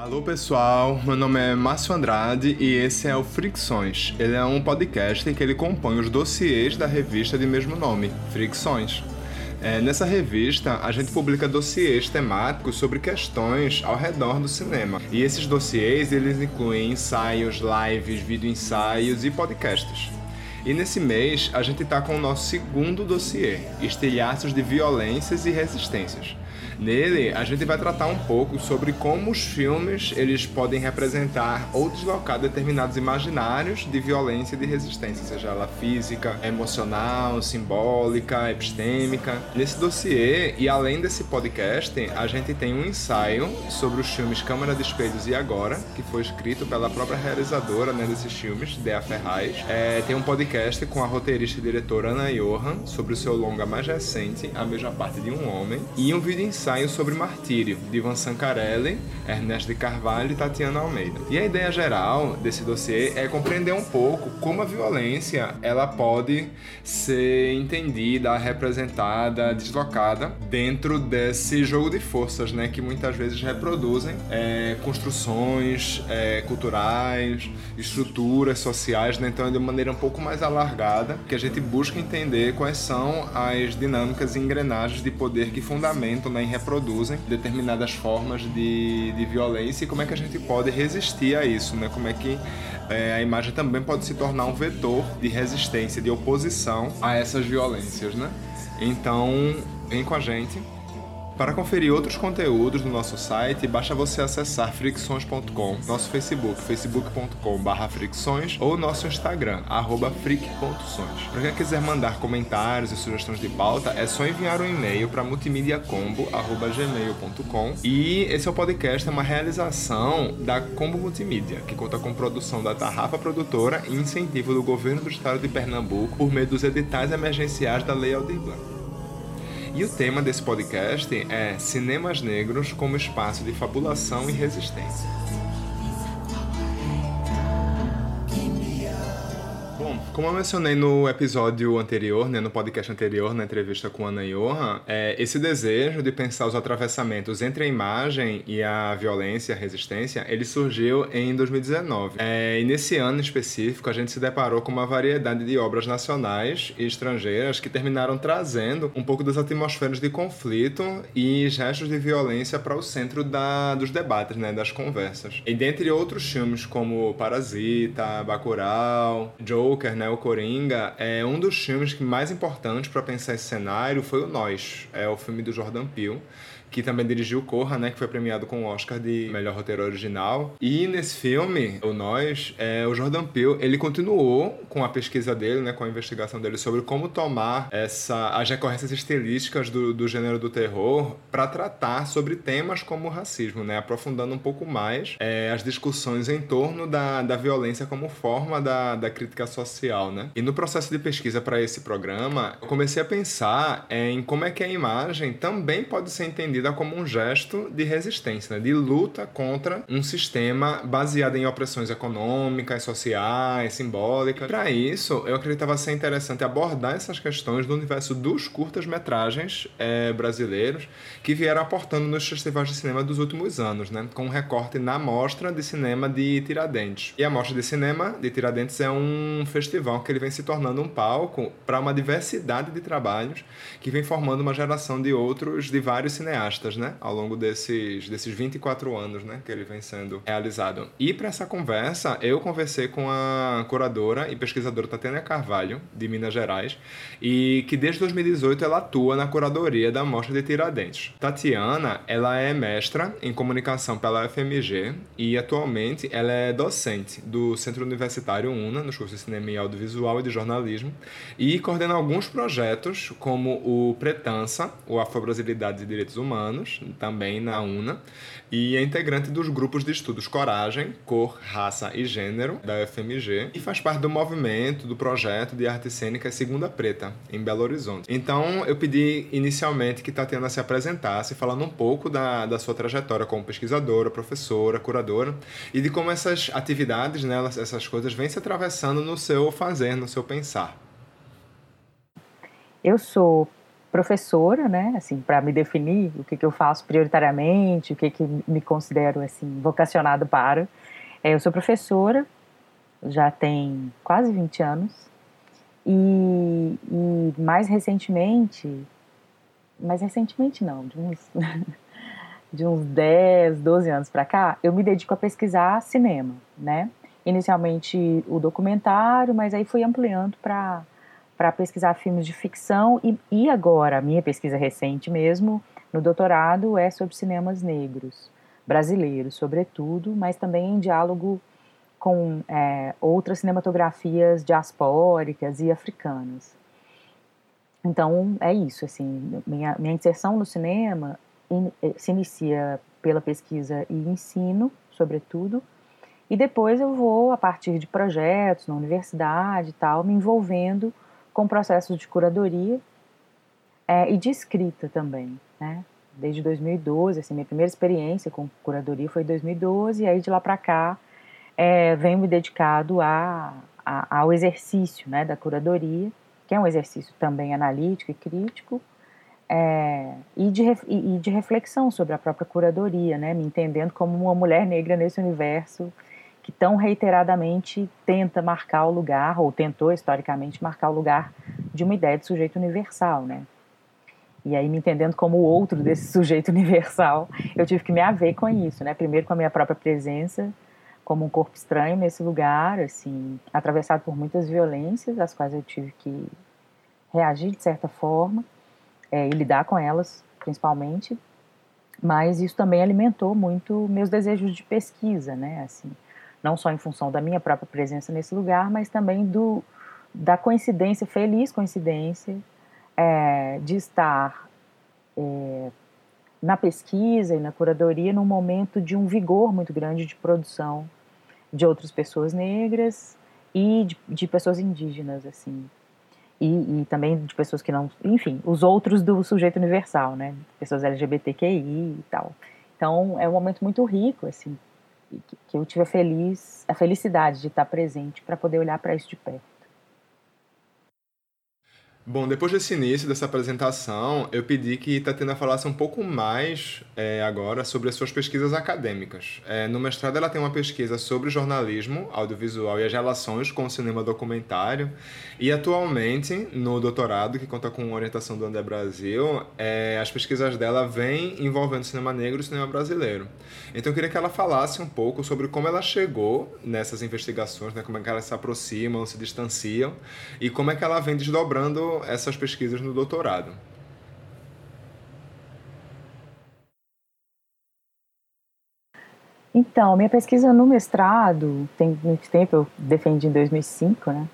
Alô pessoal, meu nome é Márcio Andrade e esse é o Fricções. Ele é um podcast em que ele compõe os dossiês da revista de mesmo nome, Fricções. É, nessa revista, a gente publica dossiês temáticos sobre questões ao redor do cinema. E esses dossiês, eles incluem ensaios, lives, vídeo ensaios e podcasts. E nesse mês, a gente está com o nosso segundo dossiê, Estilhaços de Violências e Resistências. Nele, a gente vai tratar um pouco sobre como os filmes eles podem representar ou deslocar determinados imaginários de violência e de resistência, seja ela física, emocional, simbólica, epistêmica. Nesse dossiê, e além desse podcast, a gente tem um ensaio sobre os filmes Câmara de Espelhos e Agora, que foi escrito pela própria realizadora né, desses filmes, Dea Ferraz. É, tem um podcast com a roteirista e diretora Ana Johan sobre o seu longa mais recente, A Mesma Parte de um Homem, e um vídeo ensaio ensaio sobre martírio, de Ivan Sancarelli, Ernesto de Carvalho e Tatiana Almeida. E a ideia geral desse dossiê é compreender um pouco como a violência ela pode ser entendida, representada, deslocada dentro desse jogo de forças, né, que muitas vezes reproduzem é, construções é, culturais, estruturas sociais, né, então é de maneira um pouco mais alargada que a gente busca entender quais são as dinâmicas e engrenagens de poder que fundamentam né, reproduzem determinadas formas de, de violência e como é que a gente pode resistir a isso, né? Como é que é, a imagem também pode se tornar um vetor de resistência, de oposição a essas violências, né? Então, vem com a gente para conferir outros conteúdos do nosso site, basta você acessar fricções.com, nosso Facebook, facebook.com.br fricções ou nosso Instagram, arroba fric.sons. Para quem quiser mandar comentários e sugestões de pauta, é só enviar um e-mail para multimediacombo.gmail.com e esse é o podcast, é uma realização da Combo Multimídia, que conta com produção da Tarrafa Produtora e incentivo do Governo do Estado de Pernambuco por meio dos editais emergenciais da Lei Aldir Blanc. E o tema desse podcast é Cinemas Negros como espaço de fabulação e resistência. Como eu mencionei no episódio anterior, né, no podcast anterior, na entrevista com Ana Johan, é, esse desejo de pensar os atravessamentos entre a imagem e a violência, a resistência, ele surgiu em 2019. É, e nesse ano específico, a gente se deparou com uma variedade de obras nacionais e estrangeiras que terminaram trazendo um pouco das atmosferas de conflito e gestos de violência para o centro da, dos debates, né, das conversas. E dentre outros filmes como Parasita, Bacurau, Joker, né, o Coringa, é um dos filmes que mais importantes para pensar esse cenário foi o Nós, é o filme do Jordan Peele que também dirigiu Corra, né, que foi premiado com o Oscar de melhor roteiro original. E nesse filme, o Nós, é, o Jordan Peele, ele continuou com a pesquisa dele, né, com a investigação dele sobre como tomar essa as recorrências estilísticas do, do gênero do terror para tratar sobre temas como o racismo, né, aprofundando um pouco mais é, as discussões em torno da, da violência como forma da, da crítica social, né. E no processo de pesquisa para esse programa, eu comecei a pensar em como é que a imagem também pode ser entendida entendida como um gesto de resistência, né? de luta contra um sistema baseado em opressões econômicas, sociais, simbólicas. Para isso, eu acreditava ser interessante abordar essas questões do universo dos curtas-metragens é, brasileiros que vieram aportando nos festivais de cinema dos últimos anos, né? com um recorte na Mostra de Cinema de Tiradentes. E a Mostra de Cinema de Tiradentes é um festival que ele vem se tornando um palco para uma diversidade de trabalhos que vem formando uma geração de outros, de vários cineastas cineastas, né? Ao longo desses, desses 24 anos, né? Que ele vem sendo realizado. E para essa conversa, eu conversei com a curadora e pesquisadora Tatiana Carvalho, de Minas Gerais, e que desde 2018 ela atua na curadoria da Mostra de Tiradentes. Tatiana, ela é mestra em comunicação pela UFMG e atualmente ela é docente do Centro Universitário UNA, nos cursos de Cinema e Audiovisual e de Jornalismo, e coordena alguns projetos como o Pretança, o Afro-Brasilidade e Direitos Humanos, Humanos, também na UNA, e é integrante dos grupos de estudos Coragem, Cor, Raça e Gênero, da UFMG, e faz parte do movimento, do projeto de arte cênica Segunda Preta, em Belo Horizonte. Então, eu pedi inicialmente que Tatiana se apresentasse, falando um pouco da, da sua trajetória como pesquisadora, professora, curadora, e de como essas atividades, né, essas coisas, vêm se atravessando no seu fazer, no seu pensar. Eu sou professora, né, assim, para me definir o que, que eu faço prioritariamente, o que, que me considero, assim, vocacionado para. É, eu sou professora, já tem quase 20 anos, e, e mais recentemente, mais recentemente não, de uns, de uns 10, 12 anos para cá, eu me dedico a pesquisar cinema, né? Inicialmente o documentário, mas aí fui ampliando para para pesquisar filmes de ficção e, e agora minha pesquisa recente mesmo no doutorado é sobre cinemas negros brasileiros, sobretudo, mas também em diálogo com é, outras cinematografias diaspóricas e africanas. Então é isso, assim, minha, minha inserção no cinema in, eh, se inicia pela pesquisa e ensino, sobretudo, e depois eu vou, a partir de projetos na universidade e tal, me envolvendo com processos de curadoria é, e de escrita também, né? Desde 2012, assim, minha primeira experiência com curadoria foi em 2012, e aí de lá para cá é, venho me dedicado a, a, ao exercício né, da curadoria, que é um exercício também analítico e crítico, é, e, de, e de reflexão sobre a própria curadoria, né, me entendendo como uma mulher negra nesse universo que tão reiteradamente tenta marcar o lugar, ou tentou historicamente marcar o lugar de uma ideia de sujeito universal, né? E aí, me entendendo como o outro desse sujeito universal, eu tive que me haver com isso, né? Primeiro com a minha própria presença, como um corpo estranho nesse lugar, assim, atravessado por muitas violências, às quais eu tive que reagir de certa forma, é, e lidar com elas, principalmente. Mas isso também alimentou muito meus desejos de pesquisa, né? Assim, não só em função da minha própria presença nesse lugar, mas também do, da coincidência, feliz coincidência, é, de estar é, na pesquisa e na curadoria num momento de um vigor muito grande de produção de outras pessoas negras e de, de pessoas indígenas, assim. E, e, também de pessoas que não, enfim, os outros do sujeito universal, né? Pessoas LGBTQI e tal. Então é um momento muito rico, assim, que eu tive a, feliz, a felicidade de estar presente para poder olhar para isso de perto. Bom, depois desse início, dessa apresentação, eu pedi que Tatiana falasse um pouco mais é, agora sobre as suas pesquisas acadêmicas. É, no mestrado, ela tem uma pesquisa sobre jornalismo audiovisual e as relações com o cinema documentário. E atualmente, no doutorado, que conta com orientação do André Brasil, é, as pesquisas dela vêm envolvendo cinema negro e cinema brasileiro. Então, eu queria que ela falasse um pouco sobre como ela chegou nessas investigações, né, como é que elas se aproximam, se distanciam e como é que ela vem desdobrando essas pesquisas no doutorado. Então, minha pesquisa no mestrado, tem muito tempo, eu defendi em 2005, né?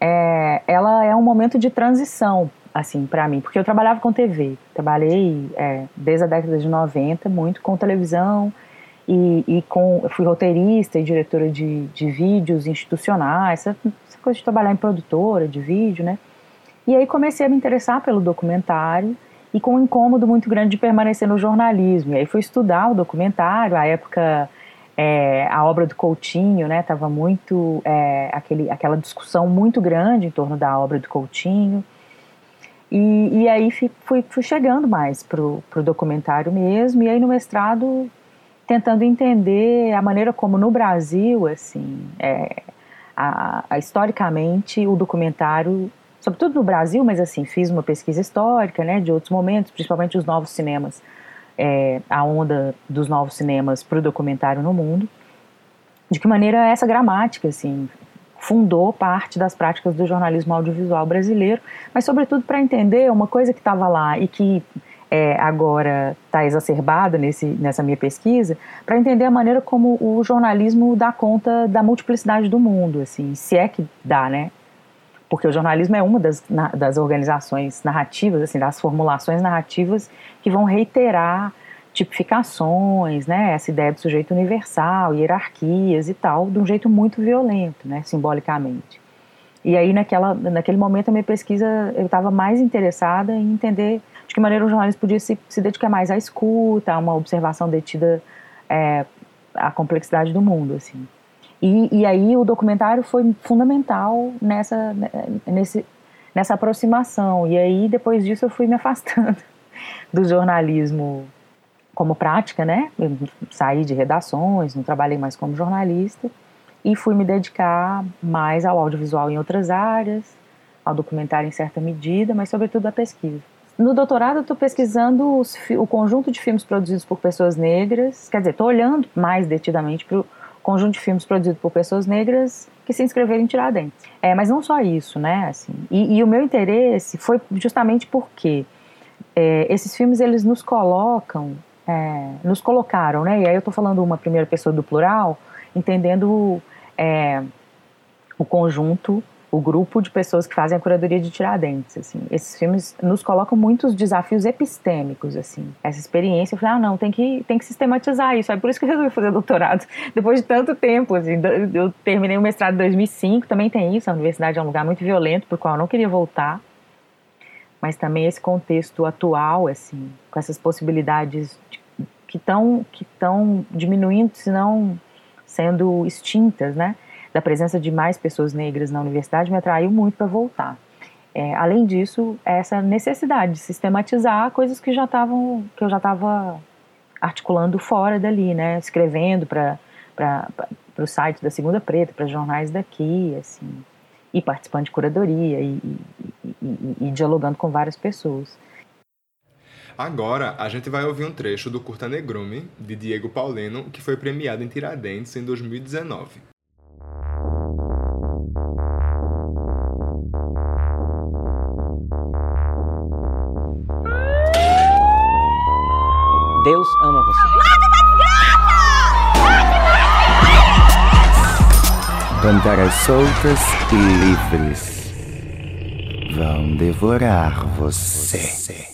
É, ela é um momento de transição, assim, para mim, porque eu trabalhava com TV, trabalhei é, desde a década de 90, muito com televisão e, e com, fui roteirista e diretora de, de vídeos institucionais, essa, essa coisa de trabalhar em produtora de vídeo, né? E aí comecei a me interessar pelo documentário e com um incômodo muito grande de permanecer no jornalismo. E aí fui estudar o documentário, a época é, a obra do Coutinho, né, estava muito é, aquele, aquela discussão muito grande em torno da obra do Coutinho. E, e aí fui, fui chegando mais pro, pro documentário mesmo. E aí no mestrado tentando entender a maneira como no Brasil, assim, é, a, a, historicamente o documentário sobretudo no Brasil, mas assim, fiz uma pesquisa histórica, né, de outros momentos, principalmente os novos cinemas, é, a onda dos novos cinemas para o documentário no mundo, de que maneira essa gramática, assim, fundou parte das práticas do jornalismo audiovisual brasileiro, mas sobretudo para entender uma coisa que estava lá e que é, agora está exacerbada nesse, nessa minha pesquisa, para entender a maneira como o jornalismo dá conta da multiplicidade do mundo, assim, se é que dá, né? Porque o jornalismo é uma das, das organizações narrativas, assim, das formulações narrativas que vão reiterar tipificações, né, essa ideia do sujeito universal, hierarquias e tal, de um jeito muito violento, né, simbolicamente. E aí naquela, naquele momento a minha pesquisa eu estava mais interessada em entender de que maneira o jornalismo podia se, se dedicar mais à escuta, a uma observação detida é, à complexidade do mundo, assim. E, e aí o documentário foi fundamental nessa, nesse, nessa aproximação. E aí, depois disso, eu fui me afastando do jornalismo como prática, né? Eu saí de redações, não trabalhei mais como jornalista e fui me dedicar mais ao audiovisual em outras áreas, ao documentário em certa medida, mas sobretudo à pesquisa. No doutorado, eu estou pesquisando os, o conjunto de filmes produzidos por pessoas negras, quer dizer, estou olhando mais detidamente para conjunto de filmes produzidos por pessoas negras que se inscreveram em Tiradentes. É, mas não só isso, né? Assim, e, e o meu interesse foi justamente porque é, esses filmes eles nos colocam, é, nos colocaram, né? E aí eu estou falando uma primeira pessoa do plural, entendendo é, o conjunto, o grupo de pessoas que fazem a curadoria de Tiradentes, assim. Esses filmes nos colocam muitos desafios epistêmicos, assim. Essa experiência, eu falei, ah, não, tem que, tem que sistematizar isso. É por isso que eu resolvi fazer doutorado. Depois de tanto tempo, assim, eu terminei o mestrado em 2005, também tem isso, a universidade é um lugar muito violento, por qual eu não queria voltar. Mas também esse contexto atual, assim, com essas possibilidades de, que estão que diminuindo, se não sendo extintas, né? Da presença de mais pessoas negras na universidade me atraiu muito para voltar. É, além disso, essa necessidade de sistematizar coisas que já estavam que eu já estava articulando fora dali, né? Escrevendo para para o site da Segunda Preta, para jornais daqui, assim, e participando de curadoria e, e, e, e dialogando com várias pessoas. Agora, a gente vai ouvir um trecho do Curta Negrume, de Diego Paulino, que foi premiado em Tiradentes em 2019. Deus ama você. Banderas soltas e livres vão devorar você.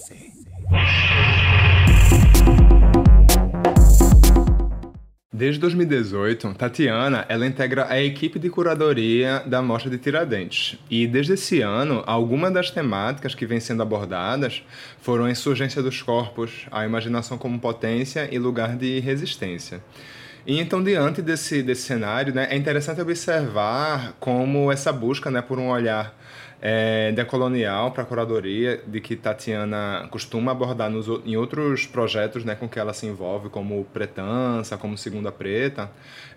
Desde 2018, Tatiana ela integra a equipe de curadoria da Mostra de Tiradentes. E desde esse ano, algumas das temáticas que vêm sendo abordadas foram a insurgência dos corpos, a imaginação como potência e lugar de resistência. E então, diante desse, desse cenário, né, é interessante observar como essa busca né, por um olhar é, decolonial para a curadoria, de que Tatiana costuma abordar nos, em outros projetos né, com que ela se envolve, como Pretança, como Segunda Preta,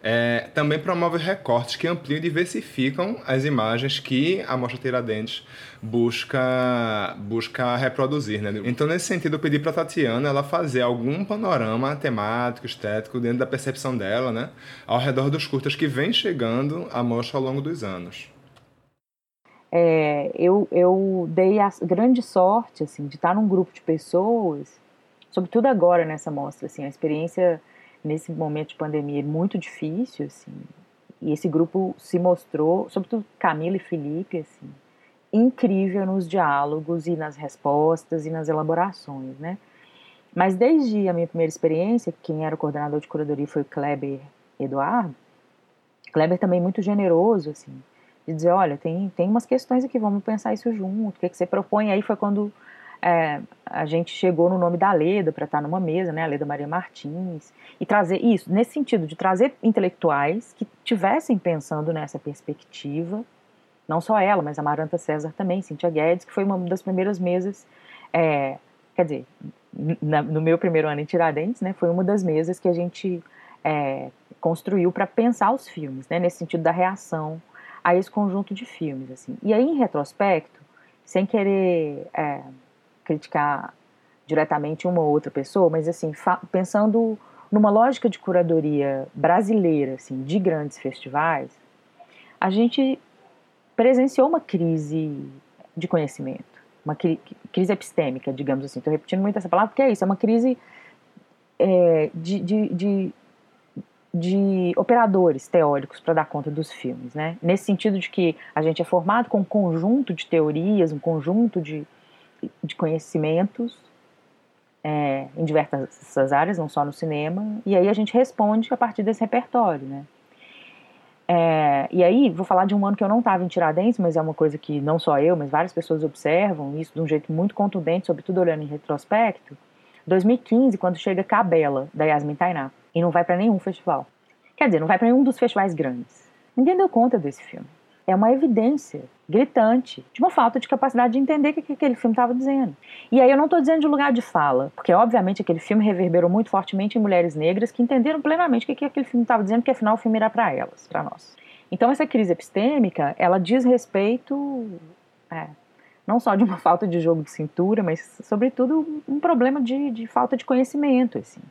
é, também promove recortes que ampliam e diversificam as imagens que a Mostra Tiradentes busca, busca reproduzir. Né? Então, nesse sentido, eu pedi para Tatiana ela fazer algum panorama temático, estético, dentro da percepção dela, né? ao redor dos curtas que vem chegando à mostra ao longo dos anos é, eu, eu dei a grande sorte assim de estar num grupo de pessoas, sobretudo agora nessa mostra, assim, a experiência nesse momento de pandemia é muito difícil, assim, e esse grupo se mostrou, sobretudo Camila e Felipe, assim, incrível nos diálogos e nas respostas e nas elaborações, né? Mas desde a minha primeira experiência, quem era o coordenador de curadoria foi o Kleber Eduardo. Kleber também muito generoso, assim, de dizer, olha, tem, tem umas questões aqui, vamos pensar isso junto, o que, que você propõe? Aí foi quando é, a gente chegou no nome da Leda para estar numa mesa, né, a Leda Maria Martins, e trazer isso, nesse sentido, de trazer intelectuais que tivessem pensando nessa perspectiva, não só ela, mas a Maranta César também, Cíntia Guedes, que foi uma das primeiras mesas, é, quer dizer, na, no meu primeiro ano em Tiradentes, né, foi uma das mesas que a gente é, construiu para pensar os filmes, né, nesse sentido da reação a esse conjunto de filmes. Assim. E aí, em retrospecto, sem querer é, criticar diretamente uma ou outra pessoa, mas assim, pensando numa lógica de curadoria brasileira, assim, de grandes festivais, a gente presenciou uma crise de conhecimento, uma cri crise epistêmica, digamos assim. Estou repetindo muito essa palavra porque é isso, é uma crise é, de, de, de de operadores teóricos para dar conta dos filmes, né? Nesse sentido de que a gente é formado com um conjunto de teorias, um conjunto de, de conhecimentos é, em diversas áreas, não só no cinema, e aí a gente responde a partir desse repertório, né? É, e aí, vou falar de um ano que eu não estava em Tiradentes, mas é uma coisa que não só eu, mas várias pessoas observam isso de um jeito muito contundente, sobretudo olhando em retrospecto. 2015, quando chega Cabela, da Yasmin Tainá e não vai para nenhum festival. Quer dizer, não vai para nenhum dos festivais grandes. Ninguém deu conta desse filme. é uma evidência gritante de uma falta de capacidade de entender o que, que aquele filme estava dizendo. E aí eu não estou dizendo de lugar de fala, porque obviamente aquele filme reverberou muito fortemente em mulheres negras que entenderam plenamente o que, que aquele filme estava dizendo, que afinal o filme era para elas, para nós. Então essa crise epistêmica, ela diz respeito é, não só de uma falta de jogo de cintura, mas sobretudo um problema de, de falta de conhecimento, assim,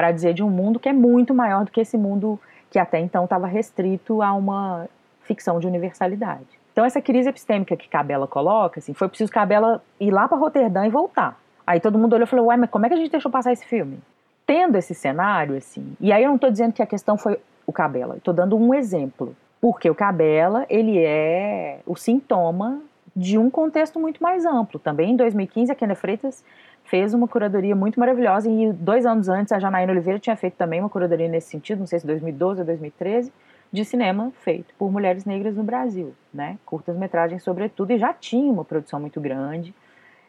para dizer de um mundo que é muito maior do que esse mundo que até então estava restrito a uma ficção de universalidade. Então essa crise epistêmica que Cabela coloca, assim, foi preciso Cabela ir lá para Roterdã e voltar. Aí todo mundo olhou e falou, ué, mas como é que a gente deixou passar esse filme? Tendo esse cenário, assim, e aí eu não estou dizendo que a questão foi o Cabela, estou dando um exemplo. Porque o Cabela, ele é o sintoma de um contexto muito mais amplo. Também em 2015, a Kenia Freitas fez uma curadoria muito maravilhosa e dois anos antes a Janaína Oliveira tinha feito também uma curadoria nesse sentido, não sei se 2012 ou 2013, de cinema feito por mulheres negras no Brasil, né? Curtas-metragens sobretudo, e já tinha uma produção muito grande.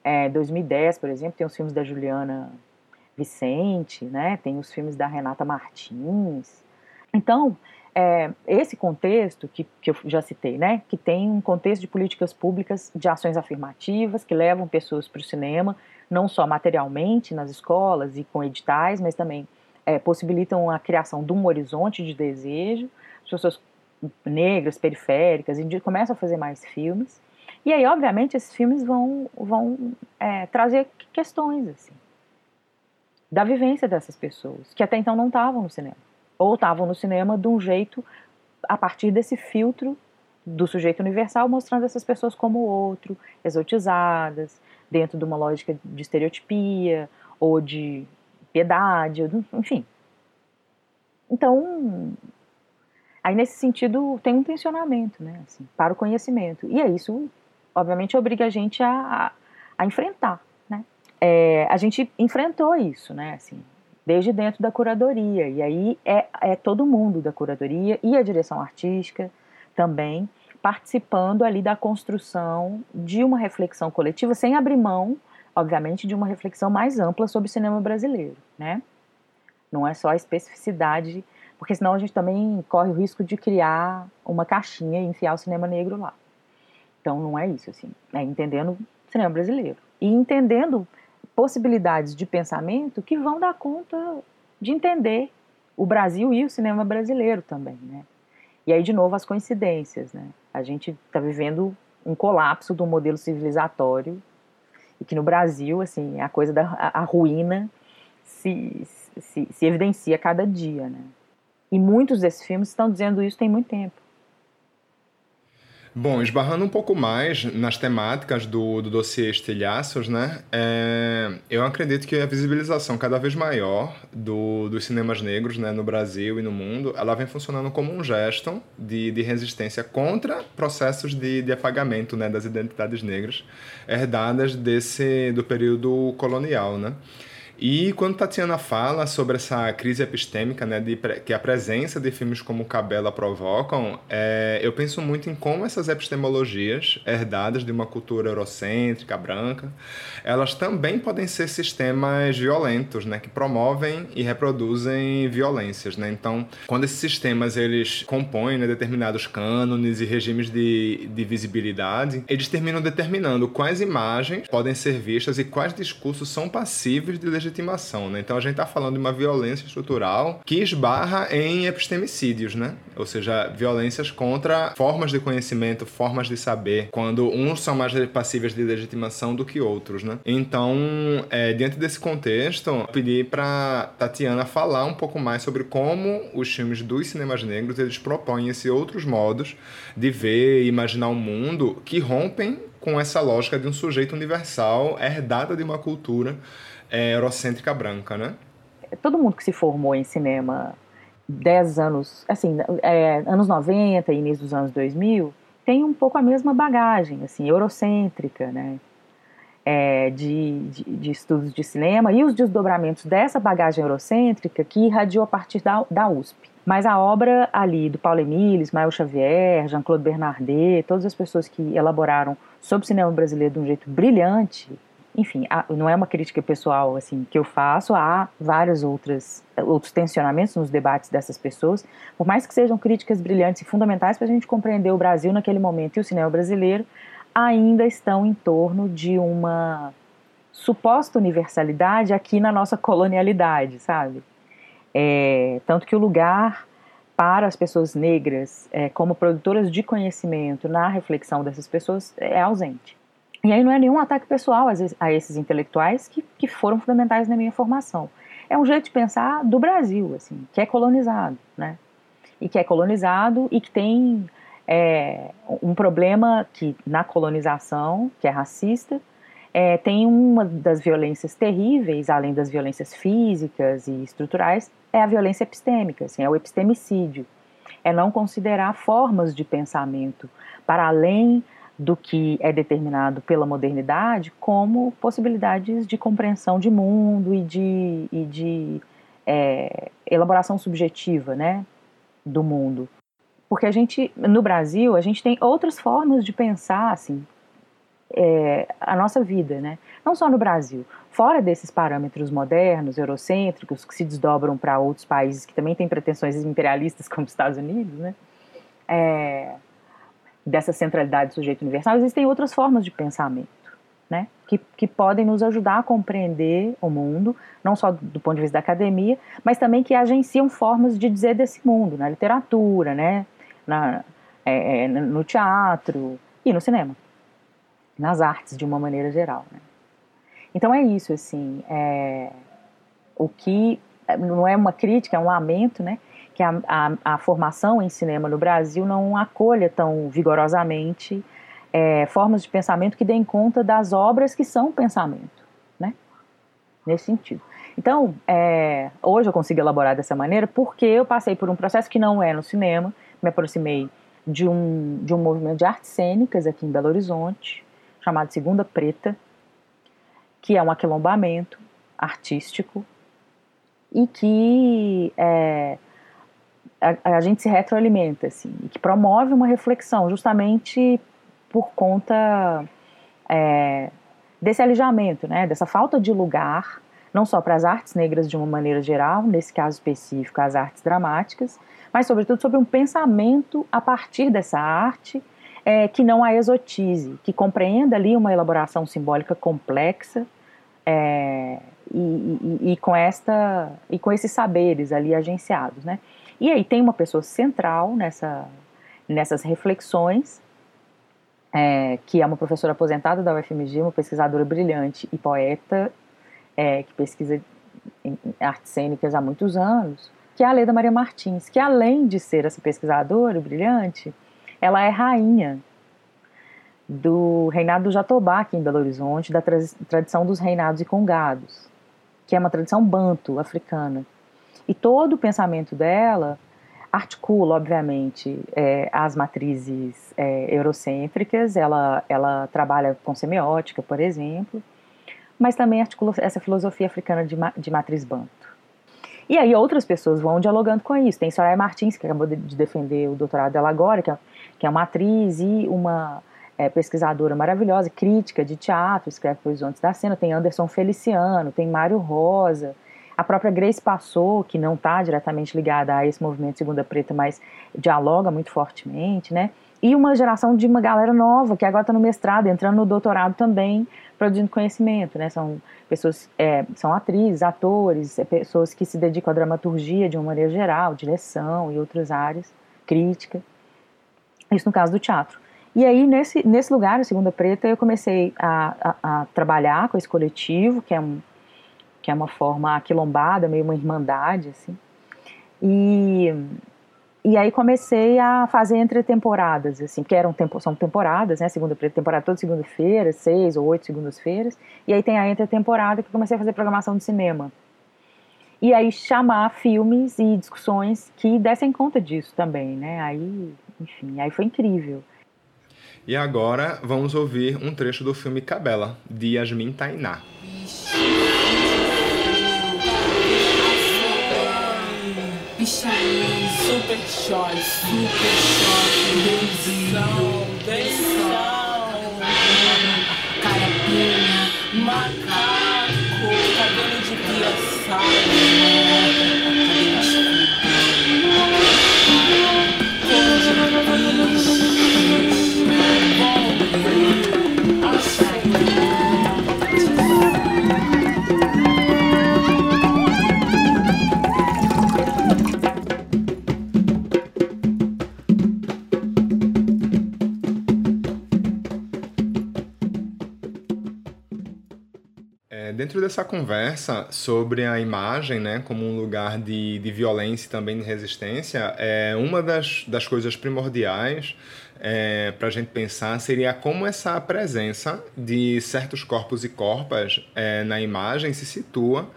É, 2010, por exemplo, tem os filmes da Juliana Vicente, né? Tem os filmes da Renata Martins. Então, é, esse contexto que, que eu já citei, né, que tem um contexto de políticas públicas de ações afirmativas que levam pessoas para o cinema, não só materialmente nas escolas e com editais, mas também é, possibilitam a criação de um horizonte de desejo, as pessoas negras, periféricas, começam a fazer mais filmes. E aí, obviamente, esses filmes vão, vão é, trazer questões assim, da vivência dessas pessoas, que até então não estavam no cinema ou estavam no cinema de um jeito a partir desse filtro do sujeito universal, mostrando essas pessoas como outro, exotizadas, dentro de uma lógica de estereotipia ou de piedade, enfim. Então, aí nesse sentido tem um tensionamento, né, assim, para o conhecimento. E é isso, obviamente, obriga a gente a, a enfrentar, né. É, a gente enfrentou isso, né, assim, desde dentro da curadoria. E aí é, é todo mundo da curadoria e a direção artística também participando ali da construção de uma reflexão coletiva, sem abrir mão, obviamente, de uma reflexão mais ampla sobre o cinema brasileiro, né? Não é só a especificidade, porque senão a gente também corre o risco de criar uma caixinha e enfiar o cinema negro lá. Então não é isso, assim. É entendendo o cinema brasileiro. E entendendo possibilidades de pensamento que vão dar conta de entender o Brasil e o cinema brasileiro também, né? E aí, de novo, as coincidências, né? A gente está vivendo um colapso do modelo civilizatório e que no Brasil, assim, a coisa da a, a ruína se, se, se evidencia cada dia, né? E muitos desses filmes estão dizendo isso tem muito tempo. Bom, esbarrando um pouco mais nas temáticas do, do dossiê Estilhaços, né? É, eu acredito que a visibilização cada vez maior do, dos cinemas negros né, no Brasil e no mundo, ela vem funcionando como um gesto de, de resistência contra processos de, de apagamento né, das identidades negras herdadas desse, do período colonial, né? E quando Tatiana fala sobre essa crise epistêmica, né, de, que a presença de filmes como Cabela provocam, é, eu penso muito em como essas epistemologias, herdadas de uma cultura eurocêntrica, branca, elas também podem ser sistemas violentos, né, que promovem e reproduzem violências. Né? Então, quando esses sistemas eles compõem né, determinados cânones e regimes de, de visibilidade, eles terminam determinando quais imagens podem ser vistas e quais discursos são passíveis de legitimação legitimação, né? Então a gente está falando de uma violência estrutural que esbarra em epistemicídios, né? Ou seja, violências contra formas de conhecimento, formas de saber, quando uns são mais passíveis de legitimação do que outros, né? Então, é, diante desse contexto, pedi para Tatiana falar um pouco mais sobre como os filmes dos cinemas negros eles propõem esses outros modos de ver e imaginar o um mundo que rompem com essa lógica de um sujeito universal herdada de uma cultura é, eurocêntrica branca, né? Todo mundo que se formou em cinema 10 anos, assim, é, anos 90 e início dos anos 2000, tem um pouco a mesma bagagem, assim, eurocêntrica, né? É, de, de, de, estudos de cinema e os desdobramentos dessa bagagem eurocêntrica que irradiou a partir da, da USP. Mas a obra ali do Paulo Emílio, Ismael Xavier, Jean-Claude Bernardet, todas as pessoas que elaboraram sobre o cinema brasileiro de um jeito brilhante, enfim, não é uma crítica pessoal assim que eu faço, há vários outros outros tensionamentos nos debates dessas pessoas, por mais que sejam críticas brilhantes e fundamentais para a gente compreender o Brasil naquele momento e o cinema brasileiro, ainda estão em torno de uma suposta universalidade aqui na nossa colonialidade, sabe? É, tanto que o lugar para as pessoas negras é, como produtoras de conhecimento na reflexão dessas pessoas é ausente. E aí não é nenhum ataque pessoal a esses intelectuais que, que foram fundamentais na minha formação. É um jeito de pensar do Brasil, assim, que é colonizado, né? E que é colonizado e que tem é, um problema que na colonização, que é racista, é, tem uma das violências terríveis, além das violências físicas e estruturais, é a violência epistêmica, assim, é o epistemicídio. É não considerar formas de pensamento para além do que é determinado pela modernidade como possibilidades de compreensão de mundo e de, e de é, elaboração subjetiva né, do mundo. Porque a gente, no Brasil, a gente tem outras formas de pensar assim, é, a nossa vida, né? não só no Brasil. Fora desses parâmetros modernos, eurocêntricos, que se desdobram para outros países que também têm pretensões imperialistas, como os Estados Unidos, né? É, dessa centralidade do sujeito universal, existem outras formas de pensamento, né? Que, que podem nos ajudar a compreender o mundo, não só do, ponto de vista da academia, mas também que agenciam formas de dizer desse mundo, na literatura, né? Na, é, é no teatro e no cinema, nas artes de uma maneira geral, né? Então é isso, assim, é, o que não é uma crítica, é um lamento, né? Que a, a, a, formação em cinema no Brasil não acolha tão vigorosamente é, formas de pensamento que deem conta das obras que são pensamento, né? Nesse sentido. Então, é, hoje eu consigo elaborar dessa maneira porque eu passei por um processo que não é no cinema, me aproximei de um, de um movimento de artes cênicas aqui em Belo Horizonte, chamado Segunda Preta, que é um aquilombamento artístico e que é, a, a, gente se retroalimenta, assim, que promove uma reflexão, justamente por conta é, desse alijamento, né, dessa falta de lugar, não só para as artes negras de uma maneira geral, nesse caso específico, as artes dramáticas, mas sobretudo sobre um pensamento a partir dessa arte é, que não a exotize, que compreenda ali uma elaboração simbólica complexa é, e, e, e, com esta e com esses saberes ali agenciados, né? E aí tem uma pessoa central nessa, nessas reflexões, é, que é uma professora aposentada da UFMG, uma pesquisadora brilhante e poeta, é, que pesquisa artes cênicas há muitos anos, que é a Leda Maria Martins, que além de ser essa pesquisadora brilhante, ela é rainha do reinado do Jatobá aqui em Belo Horizonte, da tra tradição dos reinados e congados, que é uma tradição banto africana. E todo o pensamento dela articula, obviamente, é, as matrizes é, eurocêntricas, ela, ela trabalha com semiótica, por exemplo, mas também articula essa filosofia africana de, de matriz banto. E aí outras pessoas vão dialogando com isso. Tem Soraya Martins, que acabou de, de defender o doutorado dela agora, que é, que é uma atriz e uma é, pesquisadora maravilhosa, crítica de teatro, escreve Horizontes da Cena. Tem Anderson Feliciano, tem Mário Rosa, a própria Grace passou, que não está diretamente ligada a esse movimento Segunda Preta, mas dialoga muito fortemente, né? E uma geração de uma galera nova que agora está no mestrado, entrando no doutorado também, produzindo conhecimento, né? São pessoas, é, são atrizes, atores, é, pessoas que se dedicam à dramaturgia de uma maneira geral, direção e outras áreas, crítica. Isso no caso do teatro. E aí, nesse, nesse lugar, Segunda Preta, eu comecei a, a, a trabalhar com esse coletivo, que é um, que é uma forma aquilombada, meio uma irmandade, assim. E, e aí comecei a fazer entre temporadas, assim, porque eram tempo, são temporadas, né, segunda temporada toda segunda-feira, seis ou oito segundas-feiras, e aí tem a entre temporada que eu comecei a fazer programação de cinema. E aí chamar filmes e discussões que dessem conta disso também, né, aí, enfim, aí foi incrível. E agora vamos ouvir um trecho do filme Cabela, de Yasmin Tainá. Bicharia, Super shot, super shot, eles são, eles. Carapina, macaco, cabelo de piaçada. Dentro dessa conversa sobre a imagem né, como um lugar de, de violência e também de resistência, é, uma das, das coisas primordiais é, para a gente pensar seria como essa presença de certos corpos e corpas é, na imagem se situa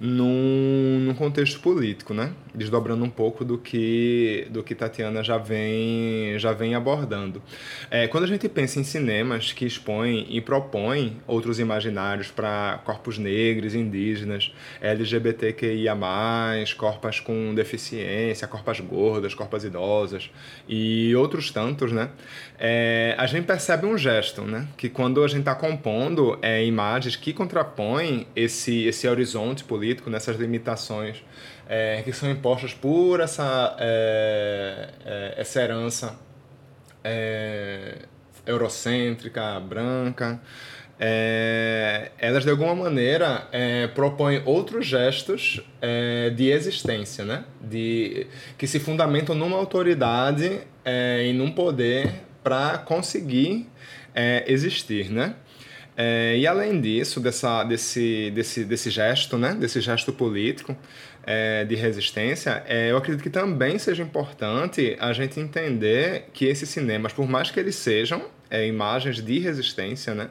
num, num contexto político, né? Desdobrando um pouco do que do que Tatiana já vem já vem abordando. É, quando a gente pensa em cinemas que expõem e propõem outros imaginários para corpos negros, indígenas, LGBTQIA+, corpas com deficiência, corpas gordas, corpas idosas e outros tantos, né? É, a gente percebe um gesto, né? Que quando a gente está compondo é, imagens que contrapõem esse esse horizonte político, nessas limitações é, que são impostas por essa, é, é, essa herança é, eurocêntrica, branca, é, elas de alguma maneira propõem outros gestos de existência, né? de, que se fundamentam numa autoridade e num poder para conseguir existir. Né? É, e além disso, dessa, desse, desse, desse gesto, né, desse gesto político é, de resistência, é, eu acredito que também seja importante a gente entender que esses cinemas, por mais que eles sejam é, imagens de resistência, né,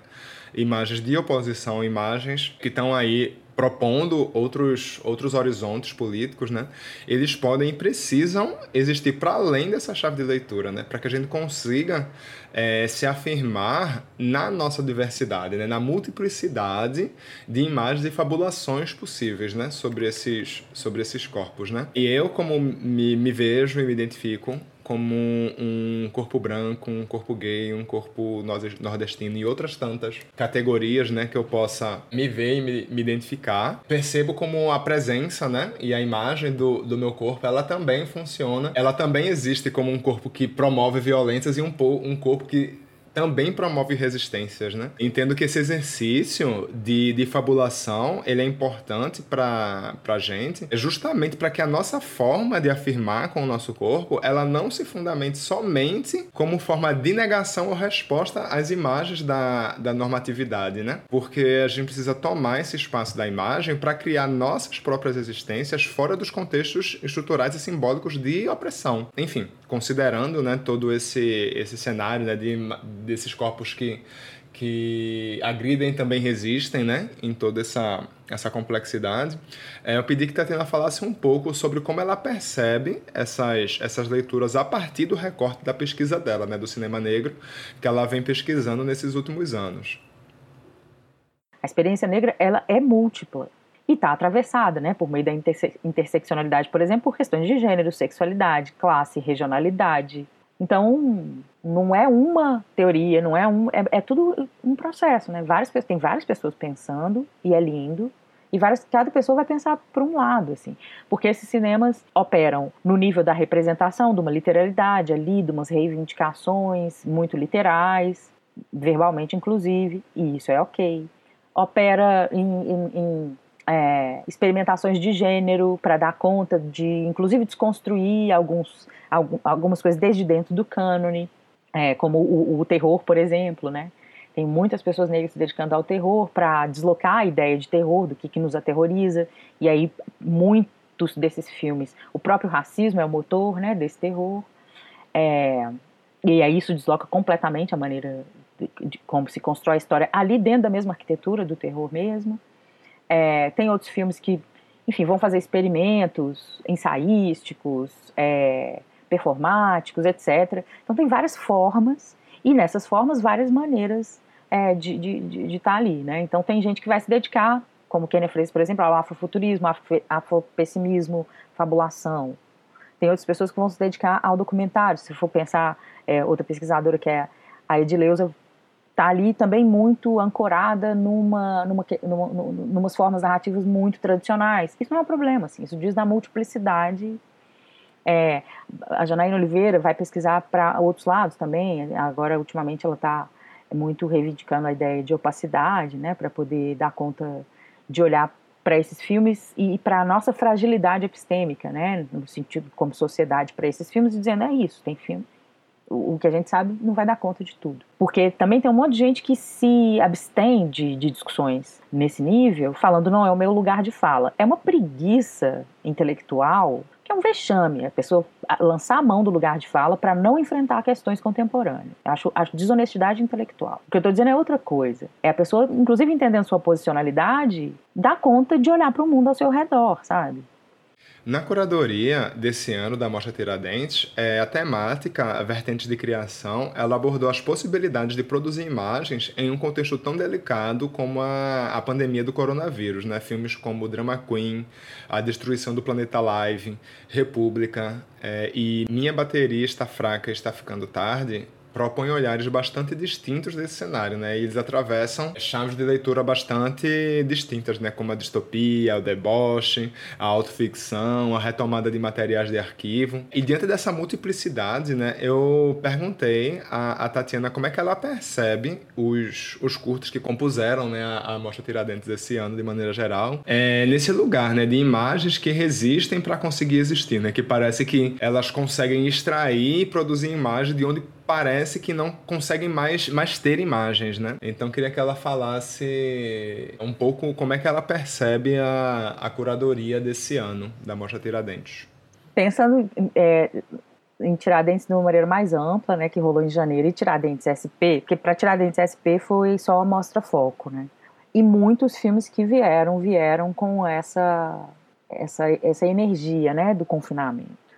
imagens de oposição, imagens que estão aí propondo outros, outros horizontes políticos, né? Eles podem e precisam existir para além dessa chave de leitura, né? Para que a gente consiga é, se afirmar na nossa diversidade, né? na multiplicidade de imagens e fabulações possíveis, né? Sobre esses, sobre esses corpos, né? E eu, como me, me vejo e me identifico como um corpo branco, um corpo gay, um corpo nordestino e outras tantas categorias, né, que eu possa me ver e me, me identificar. Percebo como a presença, né, e a imagem do, do meu corpo, ela também funciona, ela também existe como um corpo que promove violências e um, um corpo que também promove resistências, né? Entendo que esse exercício de, de fabulação, ele é importante para a gente, justamente para que a nossa forma de afirmar com o nosso corpo, ela não se fundamente somente como forma de negação ou resposta às imagens da, da normatividade, né? Porque a gente precisa tomar esse espaço da imagem para criar nossas próprias existências fora dos contextos estruturais e simbólicos de opressão. Enfim, considerando, né, todo esse, esse cenário né, de desses corpos que, que agridem também resistem, né, em toda essa, essa complexidade. É, eu pedi que Tatiana falasse um pouco sobre como ela percebe essas, essas leituras a partir do recorte da pesquisa dela, né, do cinema negro, que ela vem pesquisando nesses últimos anos. A experiência negra ela é múltipla e está atravessada, né, por meio da interse interseccionalidade, por exemplo, por questões de gênero, sexualidade, classe, regionalidade, então, não é uma teoria, não é um. É, é tudo um processo, né? Várias, tem várias pessoas pensando, e é lindo, e várias, cada pessoa vai pensar por um lado, assim. Porque esses cinemas operam no nível da representação, de uma literalidade ali, de umas reivindicações muito literais, verbalmente inclusive, e isso é ok. Opera em, em, em é, experimentações de gênero para dar conta de, inclusive, desconstruir alguns algumas coisas desde dentro do cânone, é, como o, o, terror, por exemplo, né? Tem muitas pessoas negras se dedicando ao terror para deslocar a ideia de terror, do que, que nos aterroriza, e aí muitos desses filmes, o próprio racismo é o motor, né, desse terror, é, e aí isso desloca completamente a maneira de, de, como se constrói a história ali dentro da mesma arquitetura do terror mesmo. É, tem outros filmes que, enfim, vão fazer experimentos ensaísticos, é, performáticos, etc. Então tem várias formas e nessas formas várias maneiras é, de estar de, de, de tá ali, né? Então tem gente que vai se dedicar, como Kenneth Fraser, por exemplo, ao afrofuturismo, afropessimismo, fabulação. Tem outras pessoas que vão se dedicar ao documentário. Se for pensar, é, outra pesquisadora que é a Edileuza está ali também muito ancorada numa, numa, numa, numas formas narrativas muito tradicionais. Isso não é um problema, assim, isso diz da multiplicidade. É, a Janaína Oliveira vai pesquisar para outros lados também, agora ultimamente ela está muito reivindicando a ideia de opacidade, né, para poder dar conta de olhar para esses filmes e para a nossa fragilidade epistêmica, né, no sentido como sociedade para esses filmes, e dizendo é isso, tem filme o que a gente sabe não vai dar conta de tudo. Porque também tem um monte de gente que se abstém de, de, discussões nesse nível, falando não é o meu lugar de fala. É uma preguiça intelectual que é um vexame a pessoa lançar a mão do lugar de fala para não enfrentar questões contemporâneas. Acho, acho desonestidade intelectual. O que eu estou dizendo é outra coisa. É a pessoa, inclusive entendendo sua posicionalidade, dar conta de olhar para o mundo ao seu redor, sabe? Na curadoria desse ano da Mostra Tiradentes, é, a temática, a vertente de criação, ela abordou as possibilidades de produzir imagens em um contexto tão delicado como a, a pandemia do coronavírus. Né? Filmes como Drama Queen, A Destruição do Planeta Live, República é, e Minha Bateria Está Fraca Está Ficando Tarde propõem olhares bastante distintos desse cenário, né? E eles atravessam chaves de leitura bastante distintas, né? Como a distopia, o deboche, a autoficção, a retomada de materiais de arquivo. E diante dessa multiplicidade, né? Eu perguntei a Tatiana como é que ela percebe os, os curtos que compuseram, né? A, a Mostra Tiradentes esse ano, de maneira geral, é, nesse lugar, né? De imagens que resistem para conseguir existir, né? Que parece que elas conseguem extrair e produzir imagens de onde parece que não conseguem mais, mais ter imagens, né? Então queria que ela falasse um pouco como é que ela percebe a, a curadoria desse ano da Mostra Tiradentes. Pensando é, em Tiradentes de uma maneira mais ampla, né, que rolou em janeiro, e Tiradentes SP, porque para Tiradentes SP foi só a mostra foco, né? E muitos filmes que vieram, vieram com essa, essa, essa energia, né, do confinamento.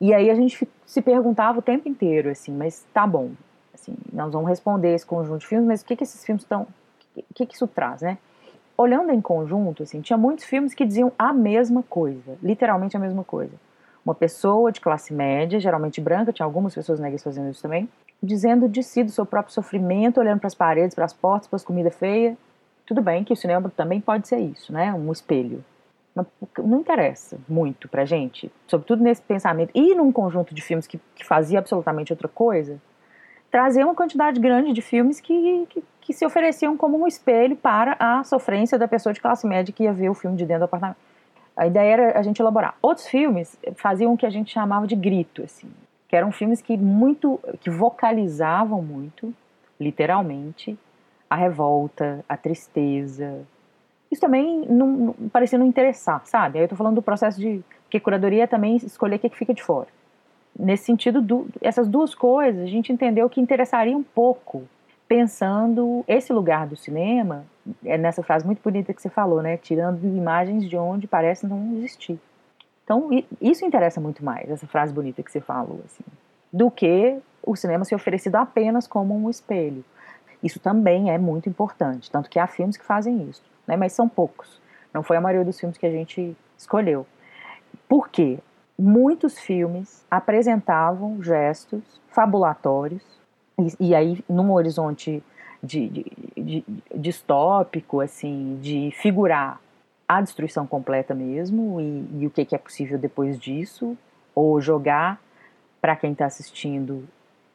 E aí a gente se perguntava o tempo inteiro, assim, mas tá bom, assim, nós vamos responder esse conjunto de filmes, mas o que, que esses filmes estão, o que, que isso traz, né? Olhando em conjunto, assim, tinha muitos filmes que diziam a mesma coisa, literalmente a mesma coisa. Uma pessoa de classe média, geralmente branca, tinha algumas pessoas negras fazendo isso também, dizendo de si, do seu próprio sofrimento, olhando para as paredes, para as portas, para as comidas feias. Tudo bem que o cinema também pode ser isso, né? Um espelho não interessa muito pra gente, sobretudo nesse pensamento, e num conjunto de filmes que, que fazia absolutamente outra coisa, trazer uma quantidade grande de filmes que, que, que, se ofereciam como um espelho para a sofrência da pessoa de classe média que ia ver o filme de dentro do apartamento. A ideia era a gente elaborar. Outros filmes faziam o que a gente chamava de grito, assim, que eram filmes que muito, que vocalizavam muito, literalmente, a revolta, a tristeza, isso também não, parecia não interessar, sabe? Aí eu tô falando do processo de. Porque curadoria é também escolher o que, que fica de fora. Nesse sentido, do, essas duas coisas, a gente entendeu que interessaria um pouco, pensando esse lugar do cinema, é nessa frase muito bonita que você falou, né? Tirando imagens de onde parece não existir. Então, isso interessa muito mais, essa frase bonita que você falou, assim, do que o cinema ser oferecido apenas como um espelho. Isso também é muito importante, tanto que há filmes que fazem isso né? mas são poucos. Não foi a maioria dos filmes que a gente escolheu. Por quê? Muitos filmes apresentavam gestos fabulatórios, e, e aí num horizonte de, de, de, distópico, assim, de figurar a destruição completa mesmo e, e o que, que é possível depois disso, ou jogar para quem está assistindo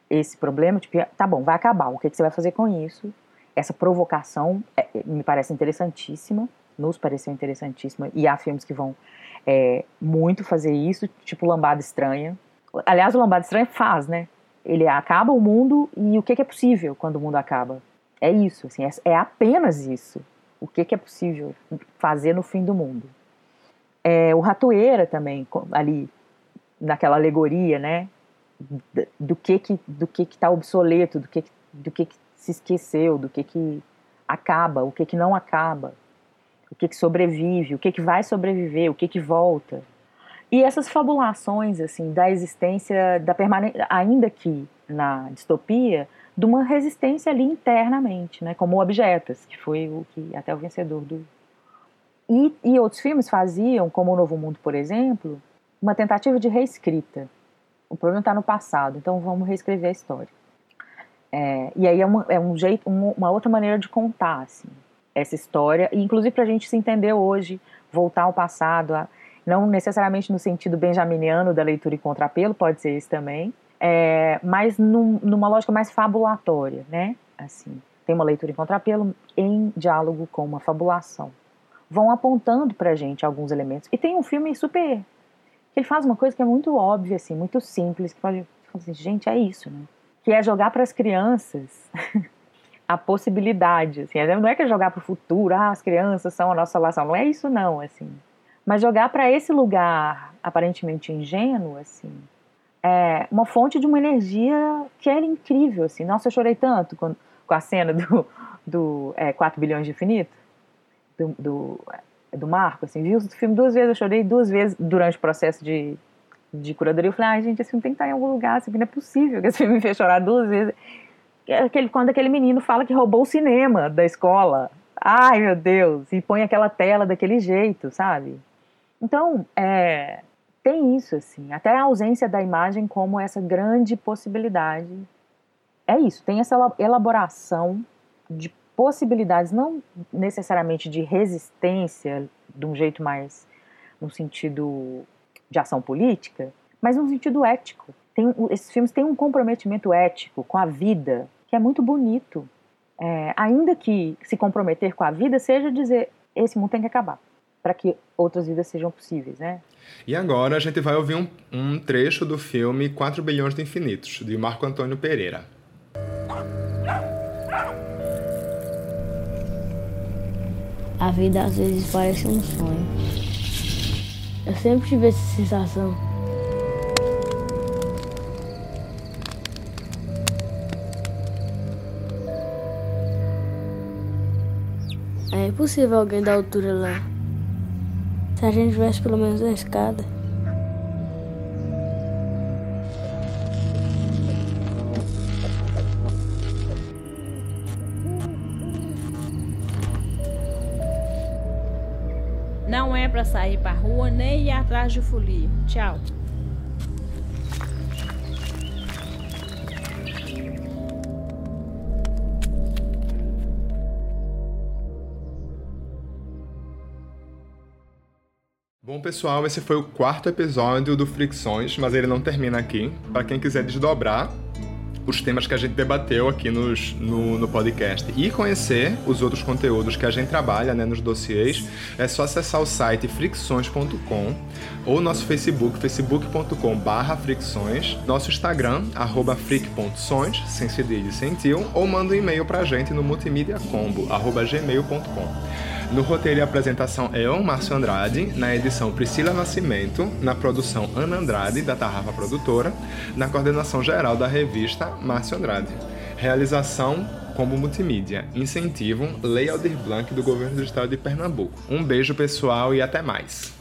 esse problema, tipo, tá bom, vai acabar, o que, que você vai fazer com isso? Essa provocação é, é, me parece interessantíssima, nos pareceu interessantíssima, e há filmes que vão é, muito fazer isso, tipo Lambada Estranha. Aliás, o Lambada Estranha faz, né? Ele acaba o mundo e o que, que é possível quando o mundo acaba? É isso, assim, é, é apenas isso. O que, que é possível fazer no fim do mundo? É, o Ratoeira também, ali, naquela alegoria, né? Do que que do que que está obsoleto, do que do que, que se esqueceu, do que, que acaba, o que, que não acaba, o que, que sobrevive, o que, que vai sobreviver, o que, que volta. E essas fabulações assim da existência, da permanência, ainda que na distopia, de uma resistência ali internamente, né, como Objetas, que foi o que até o vencedor do. E, e outros filmes faziam, como O Novo Mundo, por exemplo, uma tentativa de reescrita. O problema está no passado, então vamos reescrever a história. É, e aí é, uma, é um jeito, uma, outra maneira de contar assim, essa história, e inclusive para a gente se entender hoje, voltar ao passado, a, não necessariamente no sentido benjaminiano da leitura e contrapelo, pode ser esse também, é, mas num, numa lógica mais fabulatória, né? Assim, tem uma leitura em contrapelo em diálogo com uma fabulação. Vão apontando pra gente alguns elementos. E tem um filme super. Ele faz uma coisa que é muito óbvia, assim, muito simples, que pode assim, gente, é isso, né? Que é jogar para as crianças a possibilidade, assim, não é que é jogar para o futuro, ah, as crianças são a nossa salvação, não é isso não, assim. Mas jogar para esse lugar aparentemente ingênuo, assim, é uma fonte de uma energia que era incrível, assim. Nossa, eu chorei tanto com, com a cena do, do é, 4 bilhões de infinito, do, do, é, do Marco, assim, vi o filme duas vezes, eu chorei duas vezes durante o processo de, de curadoria. Eu falei, ai, gente, esse filme tem que estar em algum lugar, esse não é possível que esse filme me fez chorar duas vezes. Aquele, quando aquele menino fala que roubou o cinema da escola. Ai, meu Deus, e põe aquela tela daquele jeito, sabe? Então, é, tem isso, assim, até a ausência da imagem como essa grande possibilidade. É isso, tem essa elaboração de possibilidades, não necessariamente de resistência, de um jeito mais no sentido de ação política, mas no sentido ético. Tem, esses filmes têm um comprometimento ético com a vida que é muito bonito. É, ainda que se comprometer com a vida seja dizer esse mundo tem que acabar para que outras vidas sejam possíveis, né? E agora a gente vai ouvir um, um trecho do filme 4 bilhões de infinitos, de Marco Antônio Pereira. A vida às vezes parece um sonho. Eu sempre tive essa sensação. É impossível alguém da altura lá. Se a gente tivesse pelo menos a escada. Não é para sair pra rua nem ir atrás de folia. Tchau. Bom, pessoal, esse foi o quarto episódio do Fricções, mas ele não termina aqui. Para quem quiser desdobrar os temas que a gente debateu aqui nos, no, no, podcast e conhecer os outros conteúdos que a gente trabalha né, nos dossiês, é só acessar o site fricções.com ou nosso Facebook, facebook.com fricções, nosso Instagram, arroba fric.sons, sem cedilha e sem tio, ou manda um e-mail pra gente no multimediacombo, arroba gmail.com. No roteiro e apresentação eu, Márcio Andrade, na edição Priscila Nascimento, na produção Ana Andrade, da Tarrafa Produtora, na coordenação geral da revista Márcio Andrade. Realização como multimídia. Incentivo Lei Aldir Blanc do Governo do Estado de Pernambuco. Um beijo pessoal e até mais.